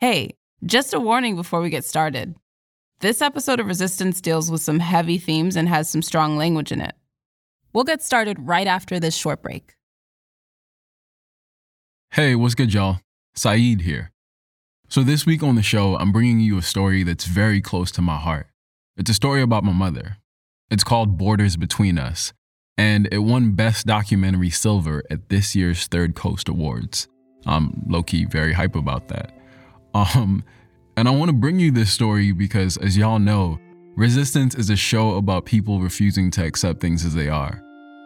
Hey, just a warning before we get started. This episode of Resistance deals with some heavy themes and has some strong language in it. We'll get started right after this short break. Hey, what's good, y'all? Saidu here. So, this week on the show, I'm bringing you a story that's very close to my heart. It's a story about my mother. It's called Borders Between Us, and it won Best Documentary Silver at this year's Third Coast Awards. I'm low key very hype about that. Um, and I want to bring you this story because, as y'all know, Resistance is a show about people refusing to accept things as they are.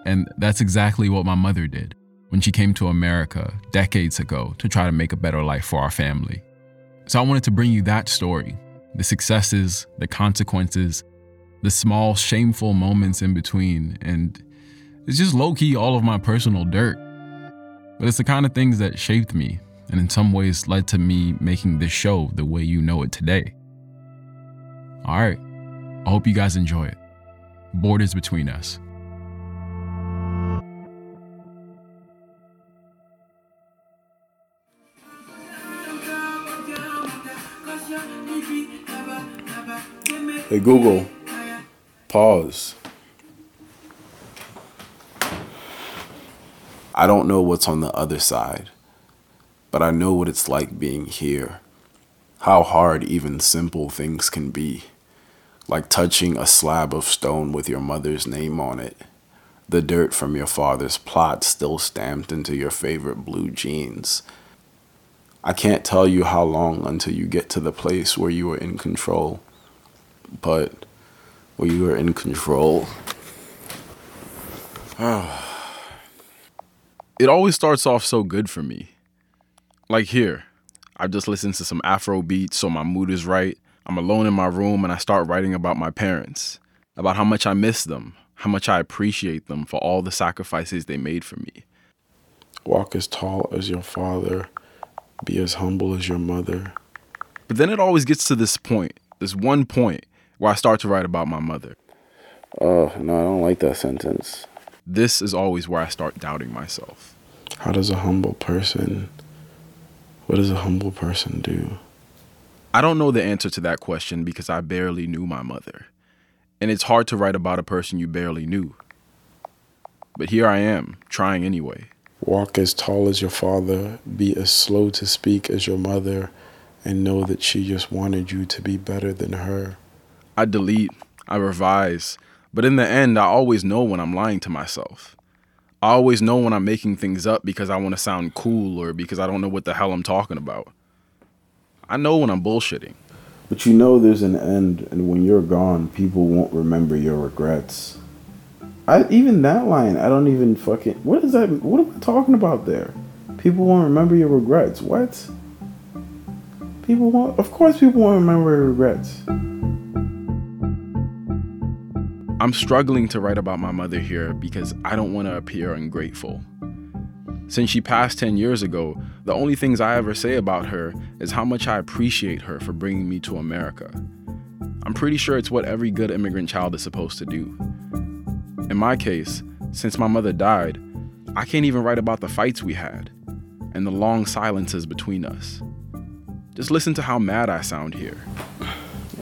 And that's exactly what my mother did when she came to America decades ago to try to make a better life for our family. So I wanted to bring you that story the successes, the consequences, the small, shameful moments in between. And it's just low key all of my personal dirt. But it's the kind of things that shaped me and in some ways led to me making this show the way you know it today. All right, I hope you guys enjoy it. Borders Between Us. Hey Google, pause. I don't know what's on the other side, but I know what it's like being here. How hard even simple things can be. Like touching a slab of stone with your mother's name on it. The dirt from your father's plot still stamped into your favorite blue jeans. I can't tell you how long until you get to the place where you are in control but where you are in control. it always starts off so good for me. Like here, I've just listened to some Afro beats so my mood is right. I'm alone in my room and I start writing about my parents, about how much I miss them, how much I appreciate them for all the sacrifices they made for me. Walk as tall as your father, be as humble as your mother. But then it always gets to this point, this one point where I start to write about my mother. Oh, no, I don't like that sentence. This is always where I start doubting myself. How does a humble person, what does a humble person do? I don't know the answer to that question because I barely knew my mother. And it's hard to write about a person you barely knew. But here I am, trying anyway. Walk as tall as your father, be as slow to speak as your mother, and know that she just wanted you to be better than her. I delete, I revise, but in the end, I always know when I'm lying to myself. I always know when I'm making things up because I want to sound cool or because I don't know what the hell I'm talking about. I know when I'm bullshitting. But you know there's an end, and when you're gone, people won't remember your regrets. I even that line, I don't even fucking. What is that? What am I talking about there? People won't remember your regrets. What? People won't. Of course, people won't remember your regrets. I'm struggling to write about my mother here because I don't want to appear ungrateful. Since she passed 10 years ago, the only things I ever say about her is how much I appreciate her for bringing me to America. I'm pretty sure it's what every good immigrant child is supposed to do. In my case, since my mother died, I can't even write about the fights we had and the long silences between us. Just listen to how mad I sound here.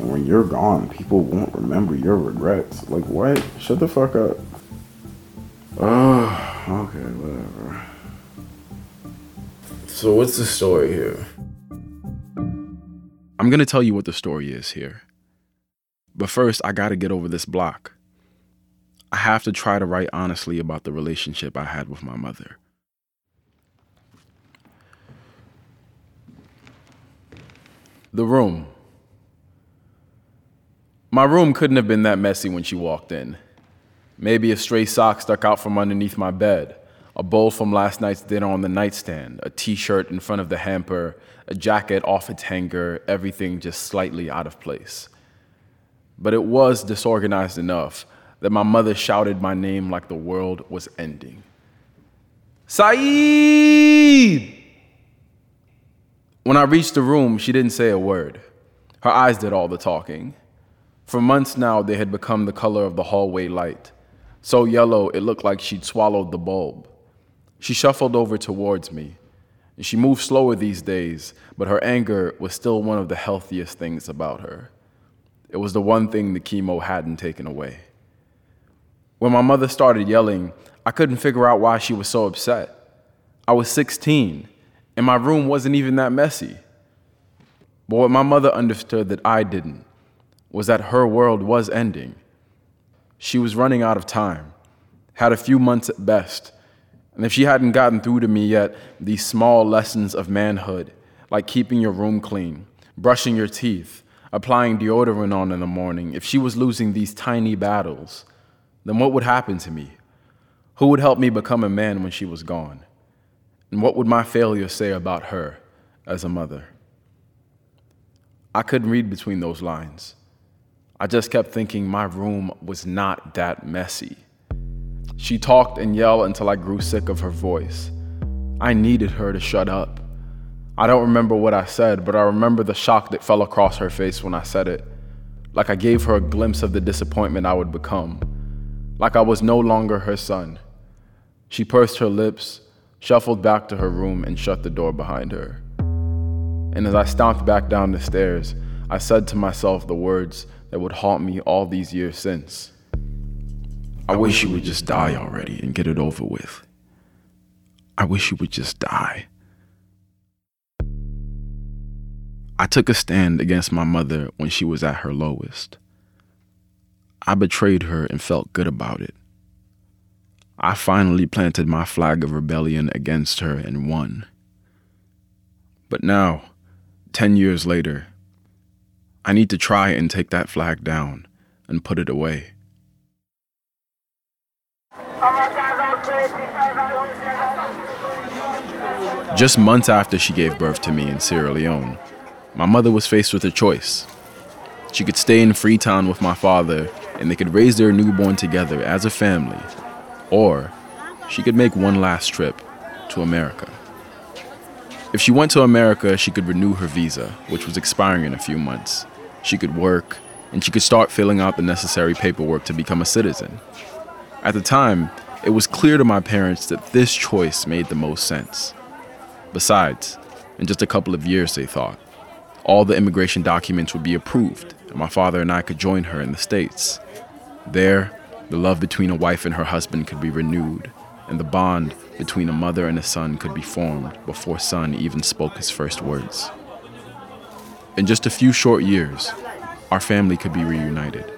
And when you're gone, people won't remember your regrets. Like, what? Shut the fuck up. Oh, okay, whatever. So, what's the story here? I'm gonna tell you what the story is here. But first, I gotta get over this block. I have to try to write honestly about the relationship I had with my mother. The room. My room couldn't have been that messy when she walked in. Maybe a stray sock stuck out from underneath my bed, a bowl from last night's dinner on the nightstand, a t shirt in front of the hamper, a jacket off its hanger, everything just slightly out of place. But it was disorganized enough that my mother shouted my name like the world was ending. Saeed! When I reached the room, she didn't say a word. Her eyes did all the talking. For months now, they had become the color of the hallway light, so yellow it looked like she'd swallowed the bulb. She shuffled over towards me, and She moved slower these days, but her anger was still one of the healthiest things about her. It was the one thing the chemo hadn't taken away. When my mother started yelling, I couldn't figure out why she was so upset. I was 16, and my room wasn't even that messy. But what my mother understood that I didn't was that her world was ending. She was running out of time, had a few months at best, and if she hadn't gotten through to me yet, these small lessons of manhood, like keeping your room clean, brushing your teeth, applying deodorant on in the morning, if she was losing these tiny battles, then what would happen to me? Who would help me become a man when she was gone? And what would my failure say about her as a mother? I couldn't read between those lines. I just kept thinking my room was not that messy. She talked and yelled until I grew sick of her voice. I needed her to shut up. I don't remember what I said, but I remember the shock that fell across her face when I said it. Like I gave her a glimpse of the disappointment I would become. Like I was no longer her son. She pursed her lips, shuffled back to her room, and shut the door behind her. And as I stomped back down the stairs, I said to myself the words that would haunt me all these years since. I wish you would just die already and get it over with. I wish you would just die. I took a stand against my mother when she was at her lowest. I betrayed her and felt good about it. I finally planted my flag of rebellion against her and won. But now, 10 years later, I need to try and take that flag down and put it away. Just months after she gave birth to me in Sierra Leone, my mother was faced with a choice. She could stay in Freetown with my father and they could raise their newborn together as a family, or she could make one last trip to America. If she went to America, she could renew her visa, which was expiring in a few months. She could work, and she could start filling out the necessary paperwork to become a citizen. At the time, it was clear to my parents that this choice made the most sense. Besides, in just a couple of years, they thought, all the immigration documents would be approved, and my father and I could join her in the States. There, the love between a wife and her husband could be renewed, and the bond between a mother and a son could be formed before son even spoke his first words. In just a few short years, our family could be reunited.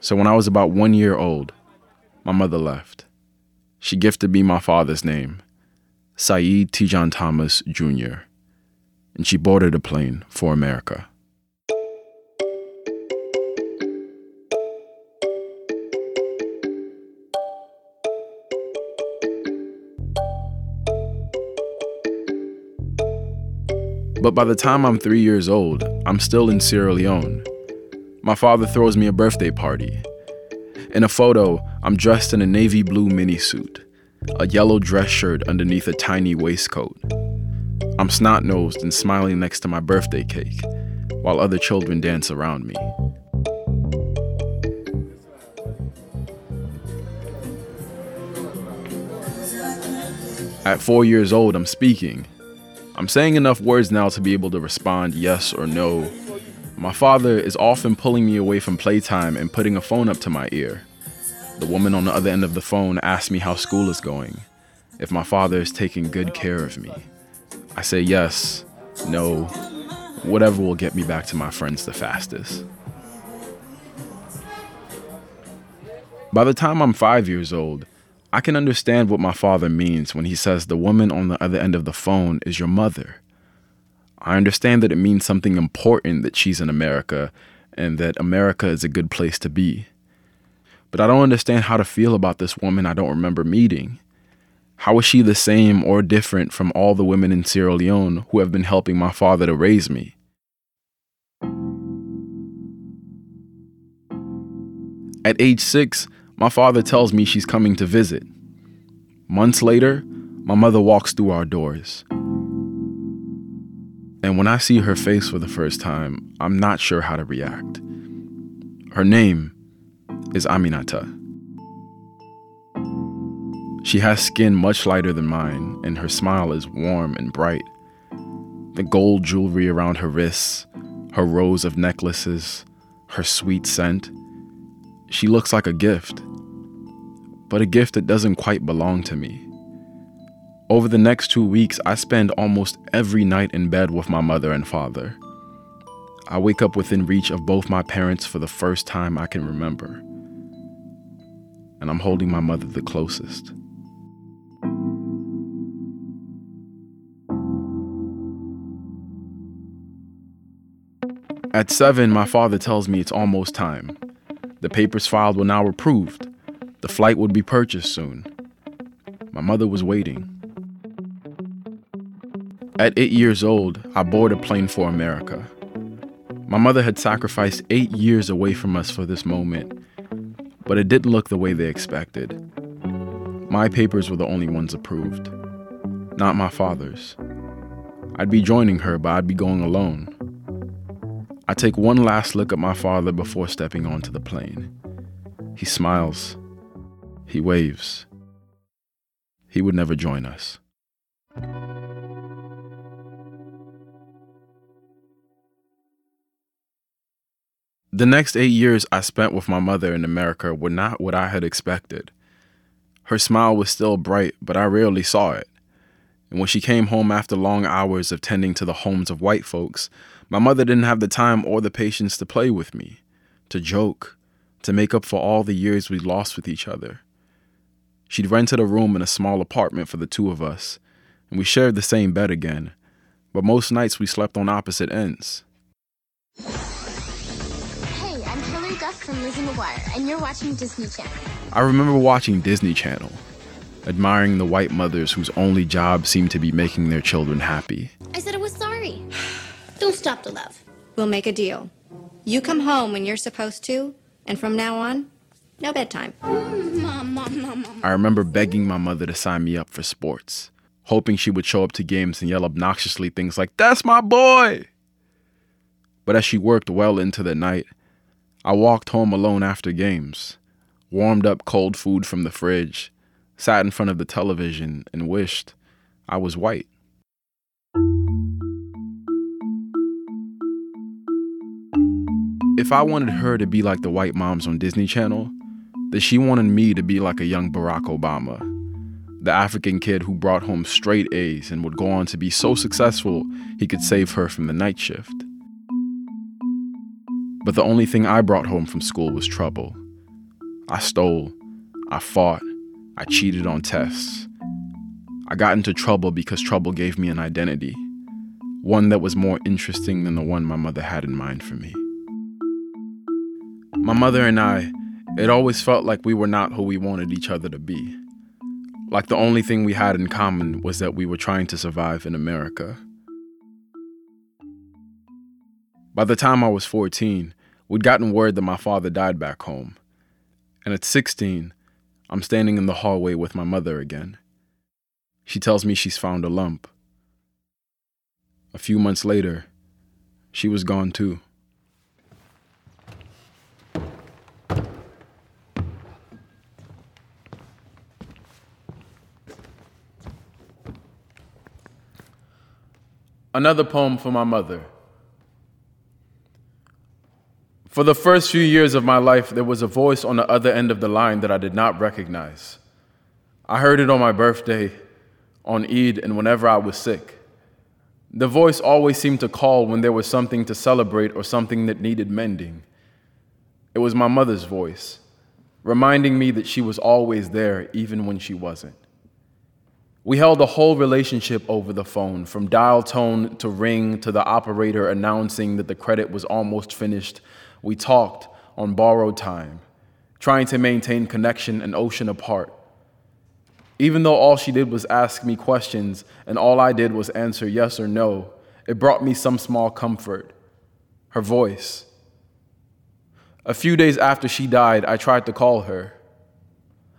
So when I was about one year old, my mother left. She gifted me my father's name, Saidu Tijan Thomas Jr., and she boarded a plane for America. But by the time I'm three years old, I'm still in Sierra Leone my father throws me a birthday party. In a photo, I'm dressed in a navy blue mini suit, a yellow dress shirt underneath a tiny waistcoat. I'm snot nosed and smiling next to my birthday cake, while other children dance around me. At four years old, I'm speaking. I'm saying enough words now to be able to respond yes or no my father is often pulling me away from playtime and putting a phone up to my ear. The woman on the other end of the phone asks me how school is going, if my father is taking good care of me. I say yes, no, whatever will get me back to my friends the fastest. By the time I'm five years old, I can understand what my father means when he says the woman on the other end of the phone is your mother. I understand that it means something important that she's in America and that America is a good place to be. But I don't understand how to feel about this woman I don't remember meeting. How is she the same or different from all the women in Sierra Leone who have been helping my father to raise me? At age six, my father tells me she's coming to visit. Months later, my mother walks through our doors. And when I see her face for the first time, I'm not sure how to react. Her name is Aminata. She has skin much lighter than mine, and her smile is warm and bright. The gold jewelry around her wrists, her rows of necklaces, her sweet scent. She looks like a gift, but a gift that doesn't quite belong to me. Over the next two weeks, I spend almost every night in bed with my mother and father. I wake up within reach of both my parents for the first time I can remember. And I'm holding my mother the closest. At seven, my father tells me it's almost time. The papers filed were now approved. The flight would be purchased soon. My mother was waiting. At eight years old, I boarded a plane for America. My mother had sacrificed eight years away from us for this moment, but it didn't look the way they expected. My papers were the only ones approved, not my father's. I'd be joining her, but I'd be going alone. I take one last look at my father before stepping onto the plane. He smiles. He waves. He would never join us. The next eight years I spent with my mother in America were not what I had expected. Her smile was still bright, but I rarely saw it. And when she came home after long hours of tending to the homes of white folks, my mother didn't have the time or the patience to play with me, to joke, to make up for all the years we lost with each other. She'd rented a room in a small apartment for the two of us, and we shared the same bed again, but most nights we slept on opposite ends. Hey, I'm Hilary Duff from Lizzie McGuire, and you're watching Disney Channel. I remember watching Disney Channel, admiring the white mothers whose only job seemed to be making their children happy. I said I was sorry. Don't stop the love. We'll make a deal. You come home when you're supposed to, and from now on, no bedtime. Mom. I remember begging my mother to sign me up for sports, hoping she would show up to games and yell obnoxiously things like, That's my boy! But as she worked well into the night, I walked home alone after games, warmed up cold food from the fridge, sat in front of the television, and wished I was white. If I wanted her to be like the white moms on Disney Channel, then she wanted me to be like a young Barack Obama, the African kid who brought home straight A's and would go on to be so successful he could save her from the night shift. But the only thing I brought home from school was trouble. I stole, I fought, I cheated on tests. I got into trouble because trouble gave me an identity, one that was more interesting than the one my mother had in mind for me. My mother and I, it always felt like we were not who we wanted each other to be. Like the only thing we had in common was that we were trying to survive in America. By the time I was 14, we'd gotten word that my father died back home. And at 16, I'm standing in the hallway with my mother again. She tells me she's found a lump. A few months later, she was gone too. Another poem for my mother. For the first few years of my life, there was a voice on the other end of the line that I did not recognize. I heard it on my birthday, on Eid, and whenever I was sick. The voice always seemed to call when there was something to celebrate or something that needed mending. It was my mother's voice, reminding me that she was always there, even when she wasn't. We held a whole relationship over the phone, from dial tone to ring to the operator announcing that the credit was almost finished. We talked on borrowed time, trying to maintain connection an ocean apart. Even though all she did was ask me questions and all I did was answer yes or no, it brought me some small comfort. Her voice. A few days after she died, I tried to call her.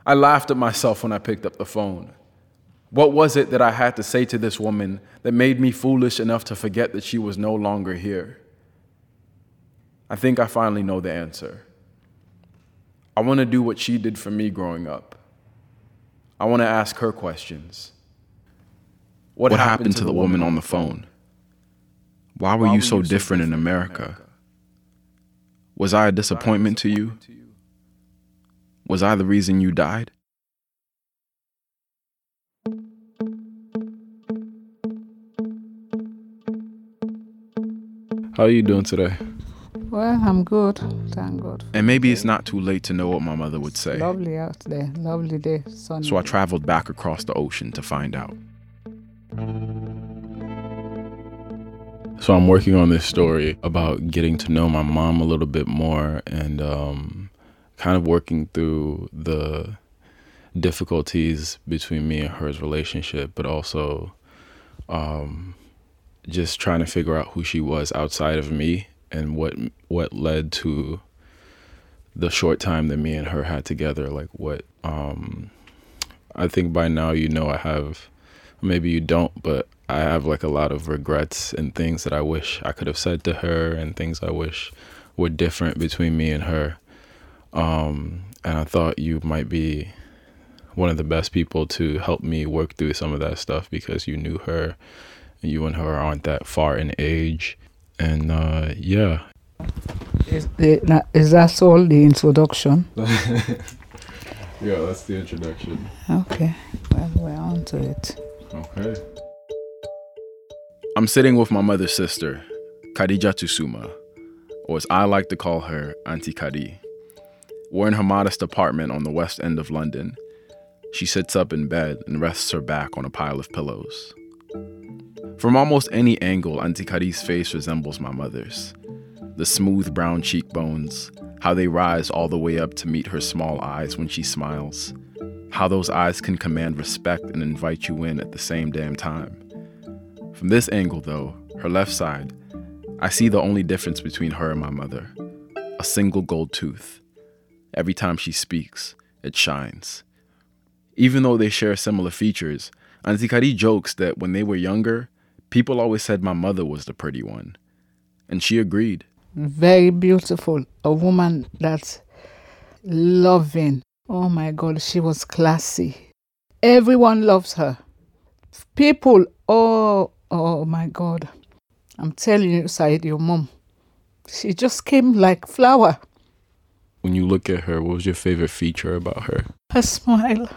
I laughed at myself when I picked up the phone. What was it that I had to say to this woman that made me foolish enough to forget that she was no longer here? I think I finally know the answer. I want to do what she did for me growing up. I want to ask her questions. What, what happened, happened, to the woman on the phone? Why were, Why you, so, you so different, different in America? America? Was I a disappointment to you? Was I the reason you died? How are you doing today? Well, I'm good. Thank God. And maybe it's not too late to know what my mother would say. Lovely out there. Lovely day. Sunny. So I traveled back across the ocean to find out. So I'm working on this story about getting to know my mom a little bit more and um, kind of working through the difficulties between me and her's relationship, but also um, just trying to figure out who she was outside of me and what what led to the short time that me and her had together. Like what um, I think by now you know I have maybe you don't, but I have like a lot of regrets and things that I wish I could have said to her and things I wish were different between me and her. Um, and I thought you might be one of the best people to help me work through some of that stuff because you knew her you and her aren't that far in age. And uh, yeah. Is, the, is that all the introduction? yeah, that's the introduction. Okay. Well, we're on to it. Okay. I'm sitting with my mother's sister, Khadija Tusuma, or as I like to call her, Auntie Kadi. We're in her modest apartment on the west end of London. She sits up in bed and rests her back on a pile of pillows. From almost any angle, Auntie Kadi's face resembles my mother's. The smooth brown cheekbones, how they rise all the way up to meet her small eyes when she smiles, how those eyes can command respect and invite you in at the same damn time. From this angle, though, her left side, I see the only difference between her and my mother a single gold tooth. Every time she speaks, it shines. Even though they share similar features, Auntie Kadi jokes that when they were younger, people always said my mother was the pretty one. And she agreed. Very beautiful. A woman that's loving. Oh my God, she was classy. Everyone loves her. People, oh, Oh my God. I'm telling you, Said, your mom, she just came like flower. When you look at her, what was your favorite feature about her? Her smile.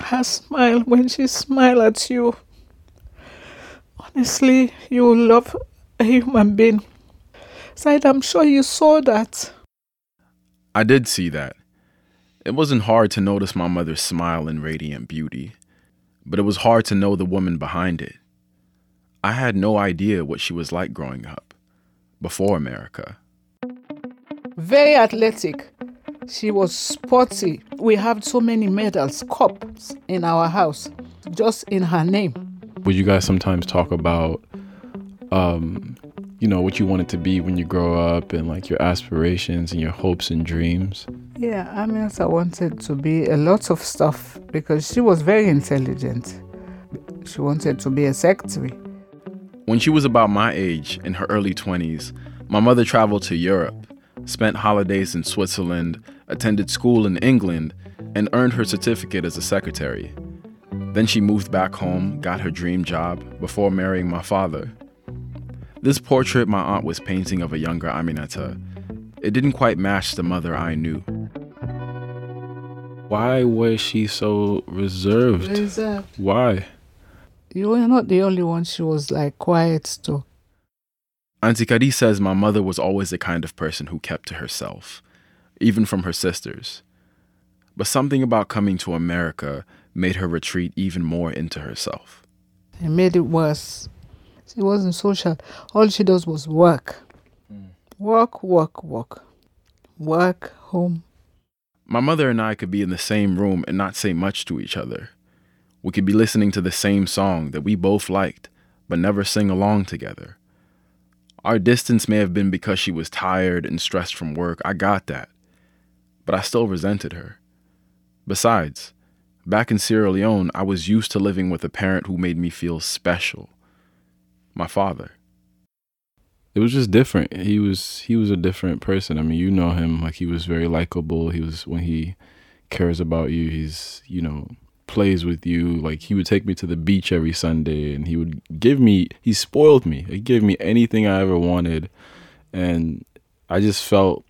Her smile when she smiled at you. Honestly, you love a human being. Said, I'm sure you saw that. I did see that. It wasn't hard to notice my mother's smile and radiant beauty, but it was hard to know the woman behind it. I had no idea what she was like growing up before America. Very athletic. She was sporty. We have so many medals, cups in our house, just in her name. Would you guys sometimes talk about, um, you know, what you wanted to be when you grow up and like your aspirations and your hopes and dreams? Yeah, I mean, I wanted to be a lot of stuff because she was very intelligent. She wanted to be a secretary. When she was about my age, in her early 20s, my mother traveled to Europe, spent holidays in Switzerland, attended school in England, and earned her certificate as a secretary. Then she moved back home, got her dream job, before marrying my father. This portrait my aunt was painting of a younger Aminata, it didn't quite match the mother I knew. Why was she so reserved? Reserved. Why? You were not the only one she was like quiet to. Auntie Kadi says my mother was always the kind of person who kept to herself, even from her sisters. But something about coming to America made her retreat even more into herself. It made it worse. She wasn't social. All she does was work. Mm. Work, work, work. Work, home. My mother and I could be in the same room and not say much to each other. We could be listening to the same song that we both liked, but never sing along together. Our distance may have been because she was tired and stressed from work, I got that. But I still resented her. Besides, back in Sierra Leone, I was used to living with a parent who made me feel special. My father. It was just different. He was he was a different person. I mean, you know him like he was very likable. He was when he cares about you, he's, you know, plays with you. Like he would take me to the beach every Sunday and he would give me he spoiled me. He gave me anything I ever wanted and I just felt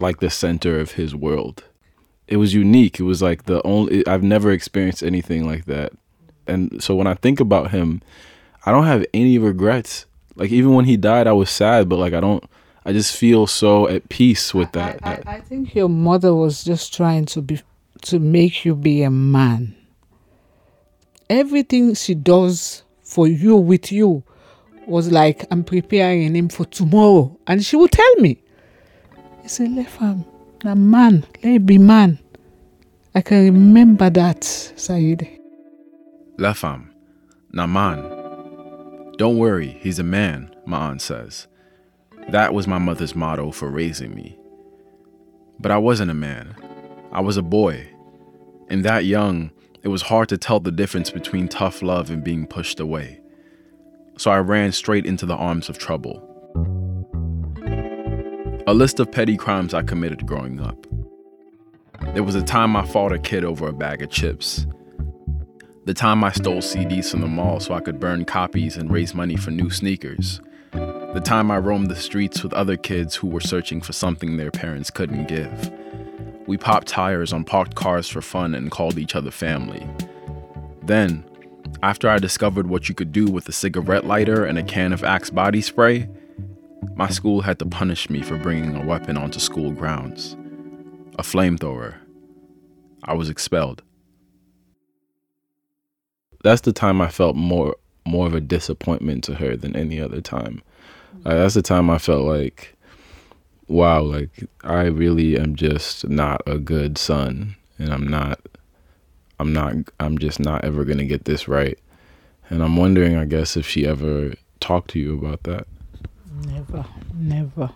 like the center of his world. It was unique. It was like the only I've never experienced anything like that. And so when I think about him, I don't have any regrets. Like even when he died, I was sad, but like I don't I just feel so at peace with that. I, I, I think your mother was just trying to be to make you be a man. Everything she does for you with you was like I'm preparing him for tomorrow. And she would tell me. I said, Lefam, a man, let be man. I can remember that, Said. La femme, na man. Don't worry, he's a man, my aunt says. That was my mother's motto for raising me. But I wasn't a man. I was a boy. And that young, it was hard to tell the difference between tough love and being pushed away. So I ran straight into the arms of trouble. A list of petty crimes I committed growing up. There was a time I fought a kid over a bag of chips. The time I stole CDs from the mall so I could burn copies and raise money for new sneakers. The time I roamed the streets with other kids who were searching for something their parents couldn't give. We popped tires on parked cars for fun and called each other family. Then, after I discovered what you could do with a cigarette lighter and a can of Axe body spray, my school had to punish me for bringing a weapon onto school grounds. A flamethrower. I was expelled. That's the time I felt more more of a disappointment to her than any other time. That's the time I felt like, wow, like I really am just not a good son, and I'm not, I'm not, I'm just not ever gonna get this right. And I'm wondering, I guess, if she ever talked to you about that. Never, never,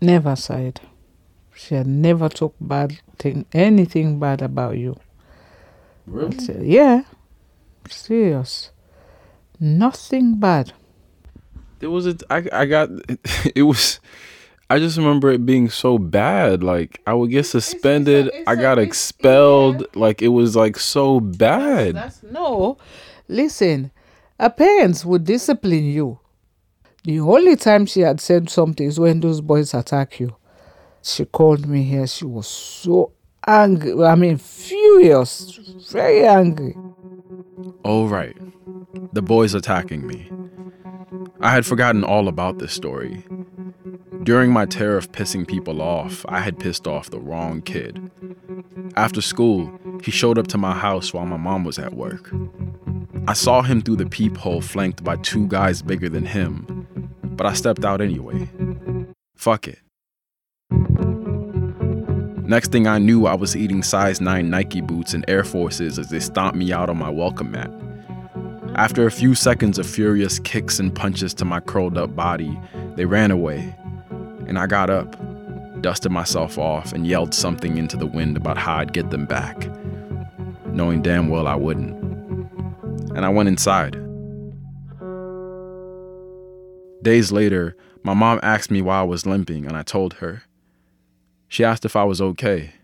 never said. She had never talked bad thing, anything bad about you. Really? Say, yeah, serious. Nothing bad. There was a, I, I got, it was, I just remember it being so bad. Like I would get suspended. it's I a- got it's- expelled. Like it was like so bad. That's no. Listen, her parents would discipline you. The only time she had said something is when those boys attack you. She called me here. She was so angry. I mean, furious, very angry. Oh, right. The boys attacking me. I had forgotten all about this story. During my terror of pissing people off, I had pissed off the wrong kid. After school, he showed up to my house while my mom was at work. I saw him through the peephole flanked by two guys bigger than him, but I stepped out anyway. Fuck it. Next thing I knew, I was eating size 9 Nike boots and Air Forces as they stomped me out on my welcome mat. After a few seconds of furious kicks and punches to my curled up body, they ran away. And I got up, dusted myself off, and yelled something into the wind about how I'd get them back, knowing damn well I wouldn't. And I went inside. Days later, my mom asked me why I was limping, and I told her. She asked if I was okay.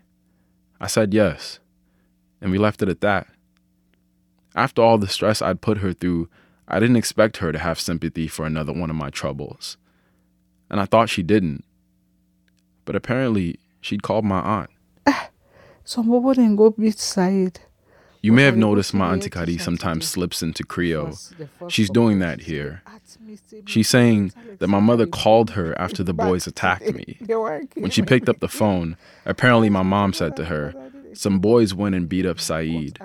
I said yes, and we left it at that. After all the stress I'd put her through, I didn't expect her to have sympathy for another one of my troubles. And I thought she didn't. But apparently, she'd called my aunt. Some people then go beat Said. You may have noticed my Auntie Kadi sometimes slips into Creole. First- the first She's doing that here. At me, say me, She's saying that my mother called her after the boys attacked me. When she picked up the phone, apparently my mom said to her, Some boys went and beat up Saeed.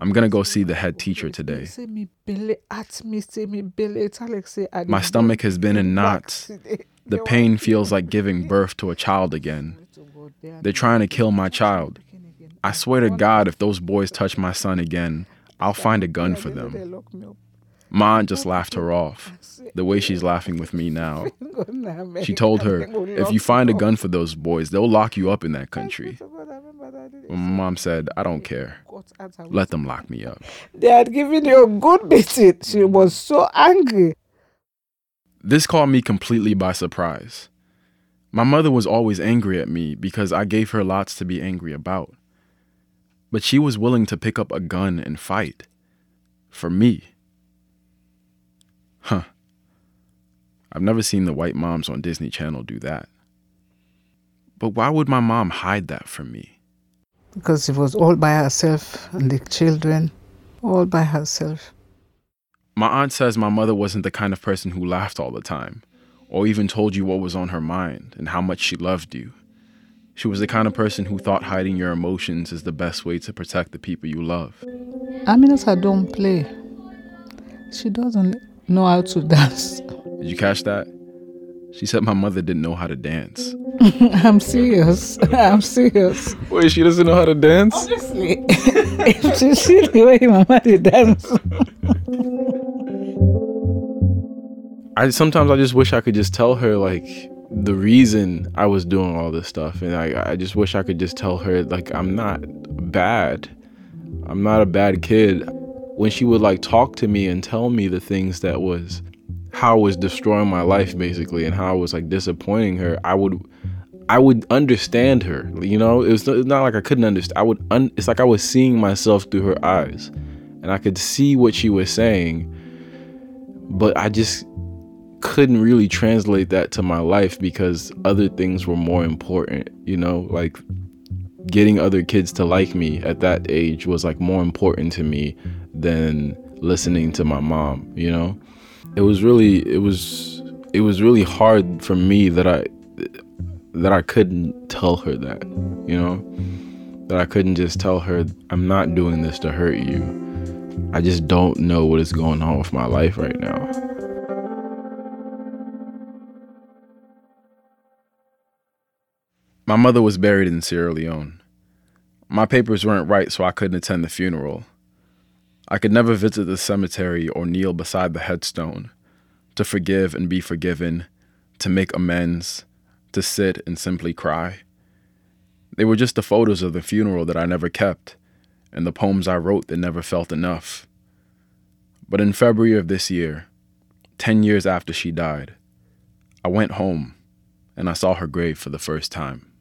I'm gonna go see the head teacher today. Say me belly at me, say me belly. It's Alex say I My stomach has been in knots. The pain feels like giving birth to a child again. They're trying to kill my child. I swear to God, if those boys touch my son again, I'll find a gun for them. Ma just laughed her off, the way she's laughing with me now. She told her, if you find a gun for those boys, they'll lock you up in that country. I remember that day. But my mom said, I don't care. Got out and Let them lock me up. They had given you a good beating. She was so angry. This caught me completely by surprise. My mother was always angry at me because I gave her lots to be angry about. But she was willing to pick up a gun and fight. For me. Huh. I've never seen the white moms on Disney Channel do that. But why would my mom hide that from me? Because she was all by herself and the children, all by herself. My aunt says my mother wasn't the kind of person who laughed all the time, or even told you what was on her mind and how much she loved you. She was the kind of person who thought hiding your emotions is the best way to protect the people you love. Aminata don't play. She doesn't know how to dance. Did you catch that? She said my mother didn't know how to dance. I'm serious. I'm serious. Wait, she doesn't know how to dance? If you see the way my mother dance. I sometimes I just wish I could just tell her like the reason I was doing all this stuff, and I I just wish I could just tell her like I'm not bad, I'm not a bad kid. When she would like talk to me and tell me the things that was how was destroying my life basically, and how I was like disappointing her, I would I would understand her. You know, it was not like I couldn't understand. I would. Un- it's like I was seeing myself through her eyes, and I could see what she was saying, but I just couldn't really translate that to my life because other things were more important. You know, like getting other kids to like me at that age was like more important to me than listening to my mom. You know, it was really it was it was really hard for me that I that I couldn't tell her that, you know? That I couldn't just tell her, I'm not doing this to hurt you. I just don't know what is going on with my life right now. My mother was buried in Sierra Leone. My papers weren't right, so I couldn't attend the funeral. I could never visit the cemetery or kneel beside the headstone to forgive and be forgiven, to make amends to sit and simply cry. They were just the photos of the funeral that I never kept, and the poems I wrote that never felt enough. But in February of this year, 10 years after she died, I went home and I saw her grave for the first time.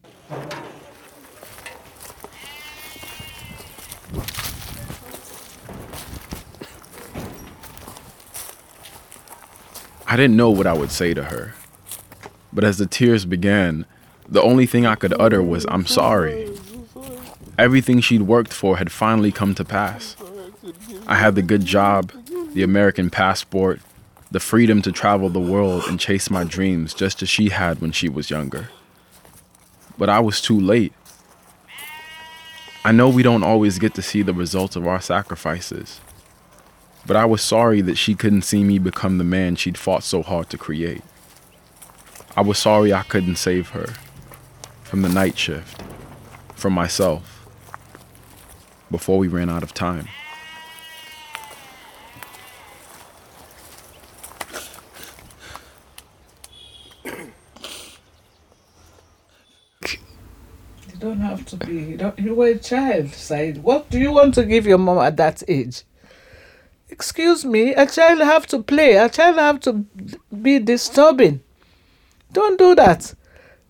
I didn't know what I would say to her. But as the tears began, the only thing I could utter was, I'm sorry. Everything she'd worked for had finally come to pass. I had the good job, the American passport, the freedom to travel the world and chase my dreams just as she had when she was younger. But I was too late. I know we don't always get to see the results of our sacrifices, but I was sorry that she couldn't see me become the man she'd fought so hard to create. I was sorry I couldn't save her from the night shift, from myself, before we ran out of time. You don't have to be. You, don't, you were a child, Said. What do you want to give your mom at that age? Excuse me, a child have to play. A child have to be disturbing. Don't do that.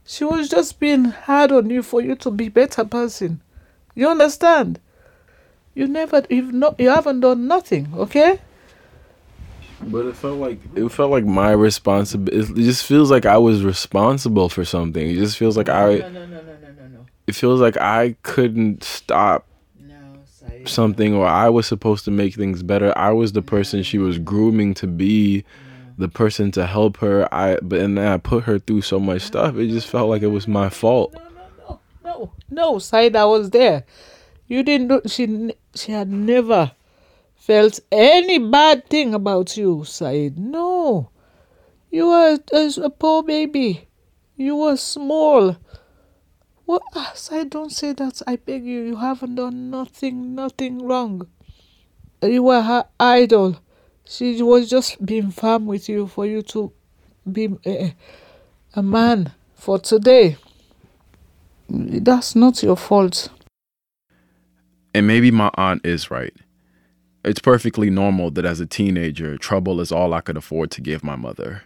She was just being hard on you for you to be better person. You understand? You never, you've not, you haven't done nothing. Okay. But it felt like it felt like my responsibility. It just feels like I was responsible for something. It just feels like I. No, no, no, no, no, no, no. It feels like I couldn't stop No, something, or I was supposed to make things better. I was the person she was mm-hmm. grooming to be, the person to help her. I but and then I put her through so much stuff. It just felt like it was my fault. No, no, no, no, no. Said, I was there. You didn't. Do, she, she had never felt any bad thing about you, Said. No, you were a, a poor baby. You were small. What? Ah, Said, don't say that. I beg you. You haven't done nothing, nothing wrong. You were her idol. She was just being firm with you for you to be a, a man for today. That's not your fault. And maybe my aunt is right. It's perfectly normal that as a teenager, trouble is all I could afford to give my mother.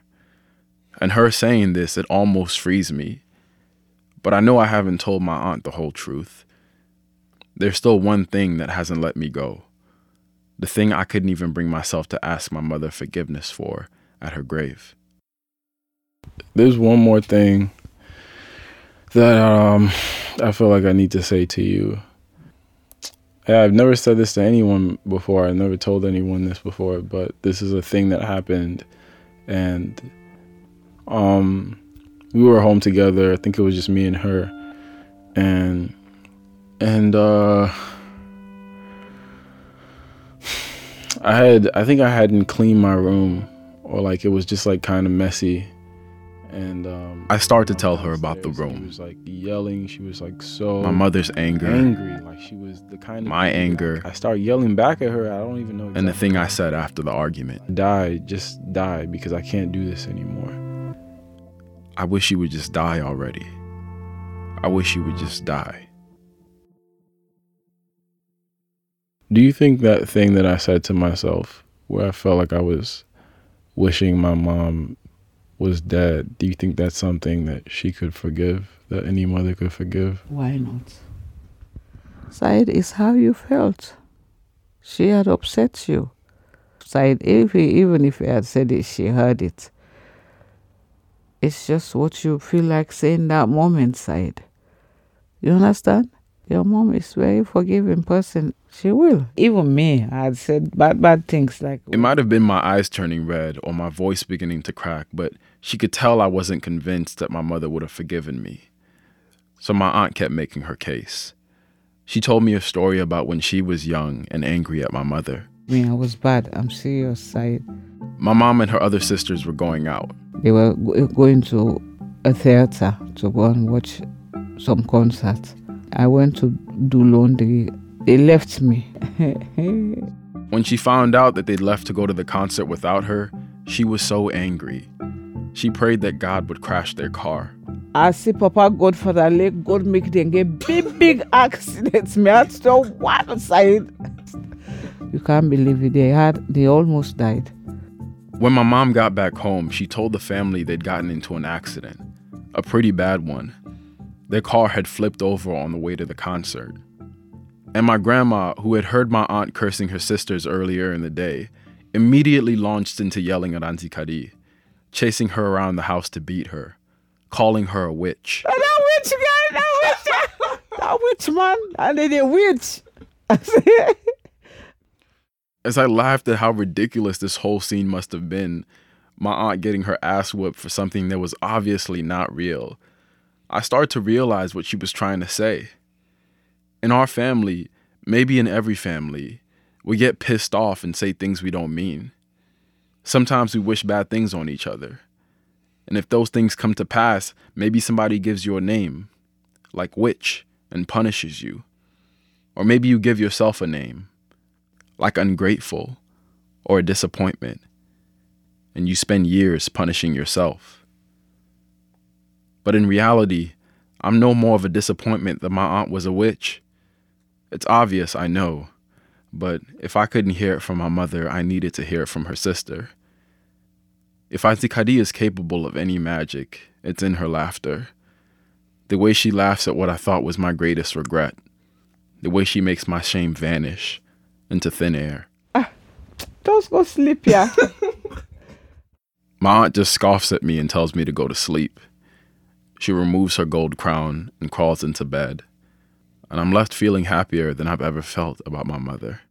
And her saying this, it almost frees me. But I know I haven't told my aunt the whole truth. there's still one thing that hasn't let me go. The thing I couldn't even bring myself to ask my mother forgiveness for at her grave. There's one more thing that um, I feel like I need to say to you. I've never said this to anyone before. I've never told anyone this before, but this is a thing that happened, and um, we were home together. I think it was just me and her, and and uh, I had I think I hadn't cleaned my room, or like it was just like kind of messy, and um, I started to tell her about the room. She was like yelling. She was like so. My mother's anger. Angry, like she was the kind of. My anger. I started yelling back at her. I don't even know. Exactly and the thing I said after the argument. Die, just die, because I can't do this anymore. I wish you would just die already. I wish you would just die. Do you think that thing that I said to myself, where I felt like I was wishing my mom was dead, do you think that's something that she could forgive, that any mother could forgive? Why not? Said is how you felt. She had upset you. Said, even if he had said it, she heard it. It's just what you feel like saying that moment, Said. You understand? Your mom is very forgiving person. She will. Even me, I had said bad, bad things like. It might have been my eyes turning red or my voice beginning to crack, but she could tell I wasn't convinced that my mother would have forgiven me. So my aunt kept making her case. She told me a story about when she was young and angry at my mother. I mean, I was bad. I'm serious, Said. My mom and her other sisters were going out. They were eh, going to a theater to go and watch some concert. I went to do laundry. They left me. when she found out that they'd left to go to the concert without her, she was so angry. She prayed that God would crash their car. I see Papa God for the leg, God make them get big, big accidents. Me at the one side. You can't believe it. They had they almost died. When my mom got back home, she told the family they'd gotten into an accident. A pretty bad one. Their car had flipped over on the way to the concert. And my grandma, who had heard my aunt cursing her sisters earlier in the day, immediately launched into yelling at Auntie Kadi, chasing her around the house to beat her, calling her a witch. Oh, That witch guy, that witch, that witch man, and then a witch. As I laughed at how ridiculous this whole scene must have been, my aunt getting her ass whooped for something that was obviously not real, I started to realize what she was trying to say. In our family, maybe in every family, we get pissed off and say things we don't mean. Sometimes we wish bad things on each other. And if those things come to pass, maybe somebody gives you a name, like witch, and punishes you. Or maybe you give yourself a name, like ungrateful or a disappointment, and you spend years punishing yourself. But in reality, I'm no more of a disappointment than my aunt was a witch. It's obvious, I know, but if I couldn't hear it from my mother, I needed to hear it from her sister. If Auntie Kadi is capable of any magic, it's in her laughter. The way she laughs at what I thought was my greatest regret. The way she makes my shame vanish into thin air. Ah, just go sleep, yeah. my aunt just scoffs at me and tells me to go to sleep. She removes her gold crown and crawls into bed, and I'm left feeling happier than I've ever felt about my mother.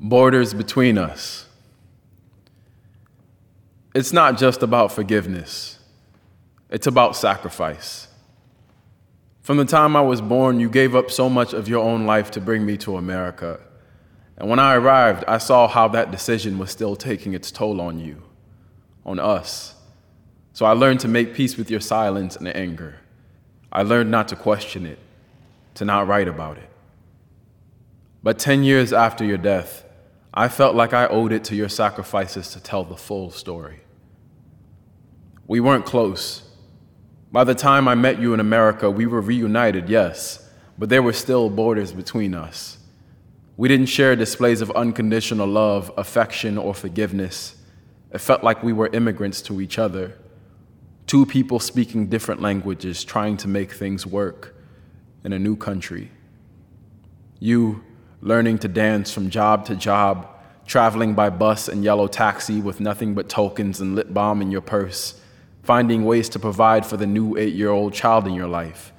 Borders between us. It's not just about forgiveness, it's about sacrifice. From the time I was born, you gave up so much of your own life to bring me to America. And when I arrived, I saw how that decision was still taking its toll on you, on us. So I learned to make peace with your silence and anger. I learned not to question it, to not write about it. But 10 years after your death, I felt like I owed it to your sacrifices to tell the full story. We weren't close, by the time I met you in America, we were reunited, yes, but there were still borders between us. We didn't share displays of unconditional love, affection, or forgiveness. It felt like we were immigrants to each other. Two people speaking different languages, trying to make things work in a new country. You learning to dance from job to job, traveling by bus and yellow taxi with nothing but tokens and lip balm in your purse, finding ways to provide for the new eight year old child in your life,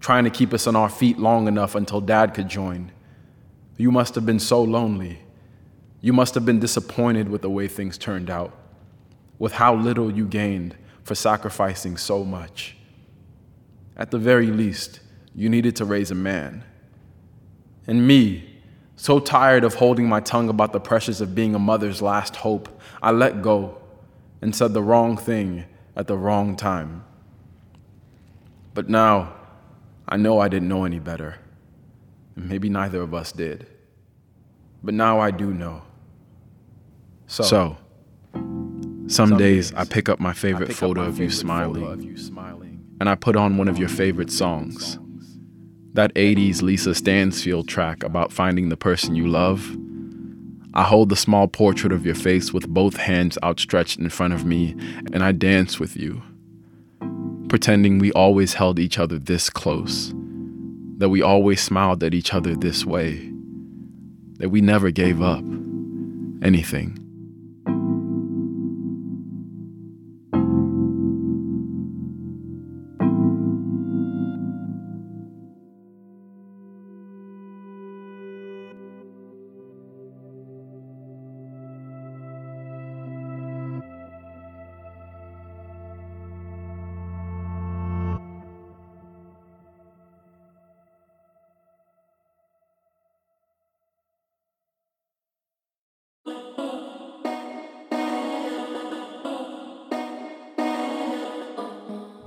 trying to keep us on our feet long enough until dad could join. You must have been so lonely. You must have been disappointed with the way things turned out, with how little you gained for sacrificing so much. At the very least, you needed to raise a man. And me, so tired of holding my tongue about the pressures of being a mother's last hope, I let go and said the wrong thing at the wrong time. But now, I know I didn't know any better. And maybe neither of us did. But now I do know. So, so some, some days, days I pick up my favorite photo, my of, favorite you of you smiling, and I put on one of your favorite songs. That 80s Lisa Stansfield track about finding the person you love. I hold the small portrait of your face with both hands outstretched in front of me, and I dance with you, pretending we always held each other this close, that we always smiled at each other this way, that we never gave up anything.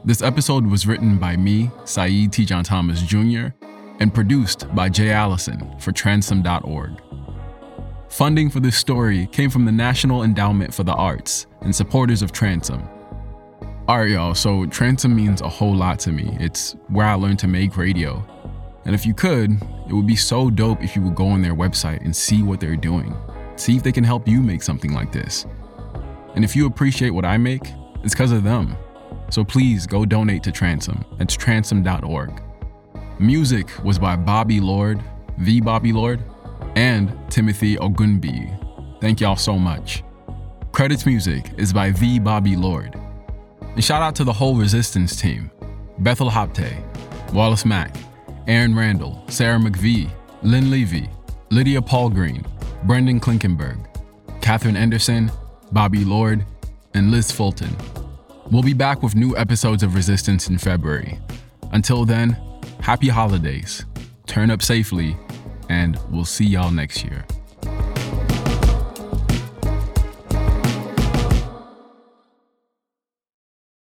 This episode was written by me, Saidu Tijan Thomas Jr., and produced by Jay Allison for Transom.org. Funding for this story came from the National Endowment for the Arts and supporters of Transom. Alright, y'all, so Transom means a whole lot to me. It's where I learned to make radio. And if you could, it would be so dope if you would go on their website and see what they're doing. See if they can help you make something like this. And if you appreciate what I make, it's because of them. So please go donate to Transom. It's transom.org. Music was by Bobby Lord, the Bobby Lord, and Timothy Ogunbi. Thank y'all so much. Credits music is by the Bobby Lord. And shout out to the whole Resistance team Bethel Habte, Wallace Mack, Aaron Randall, Sarah McVee, Lynn Levy, Lydia Polgreen, Brendan Klinkenberg, Catherine Anderson, Bobby Lord, and Liz Fulton. We'll be back with new episodes of Resistance in February. Until then, happy holidays, turn up safely, and we'll see y'all next year.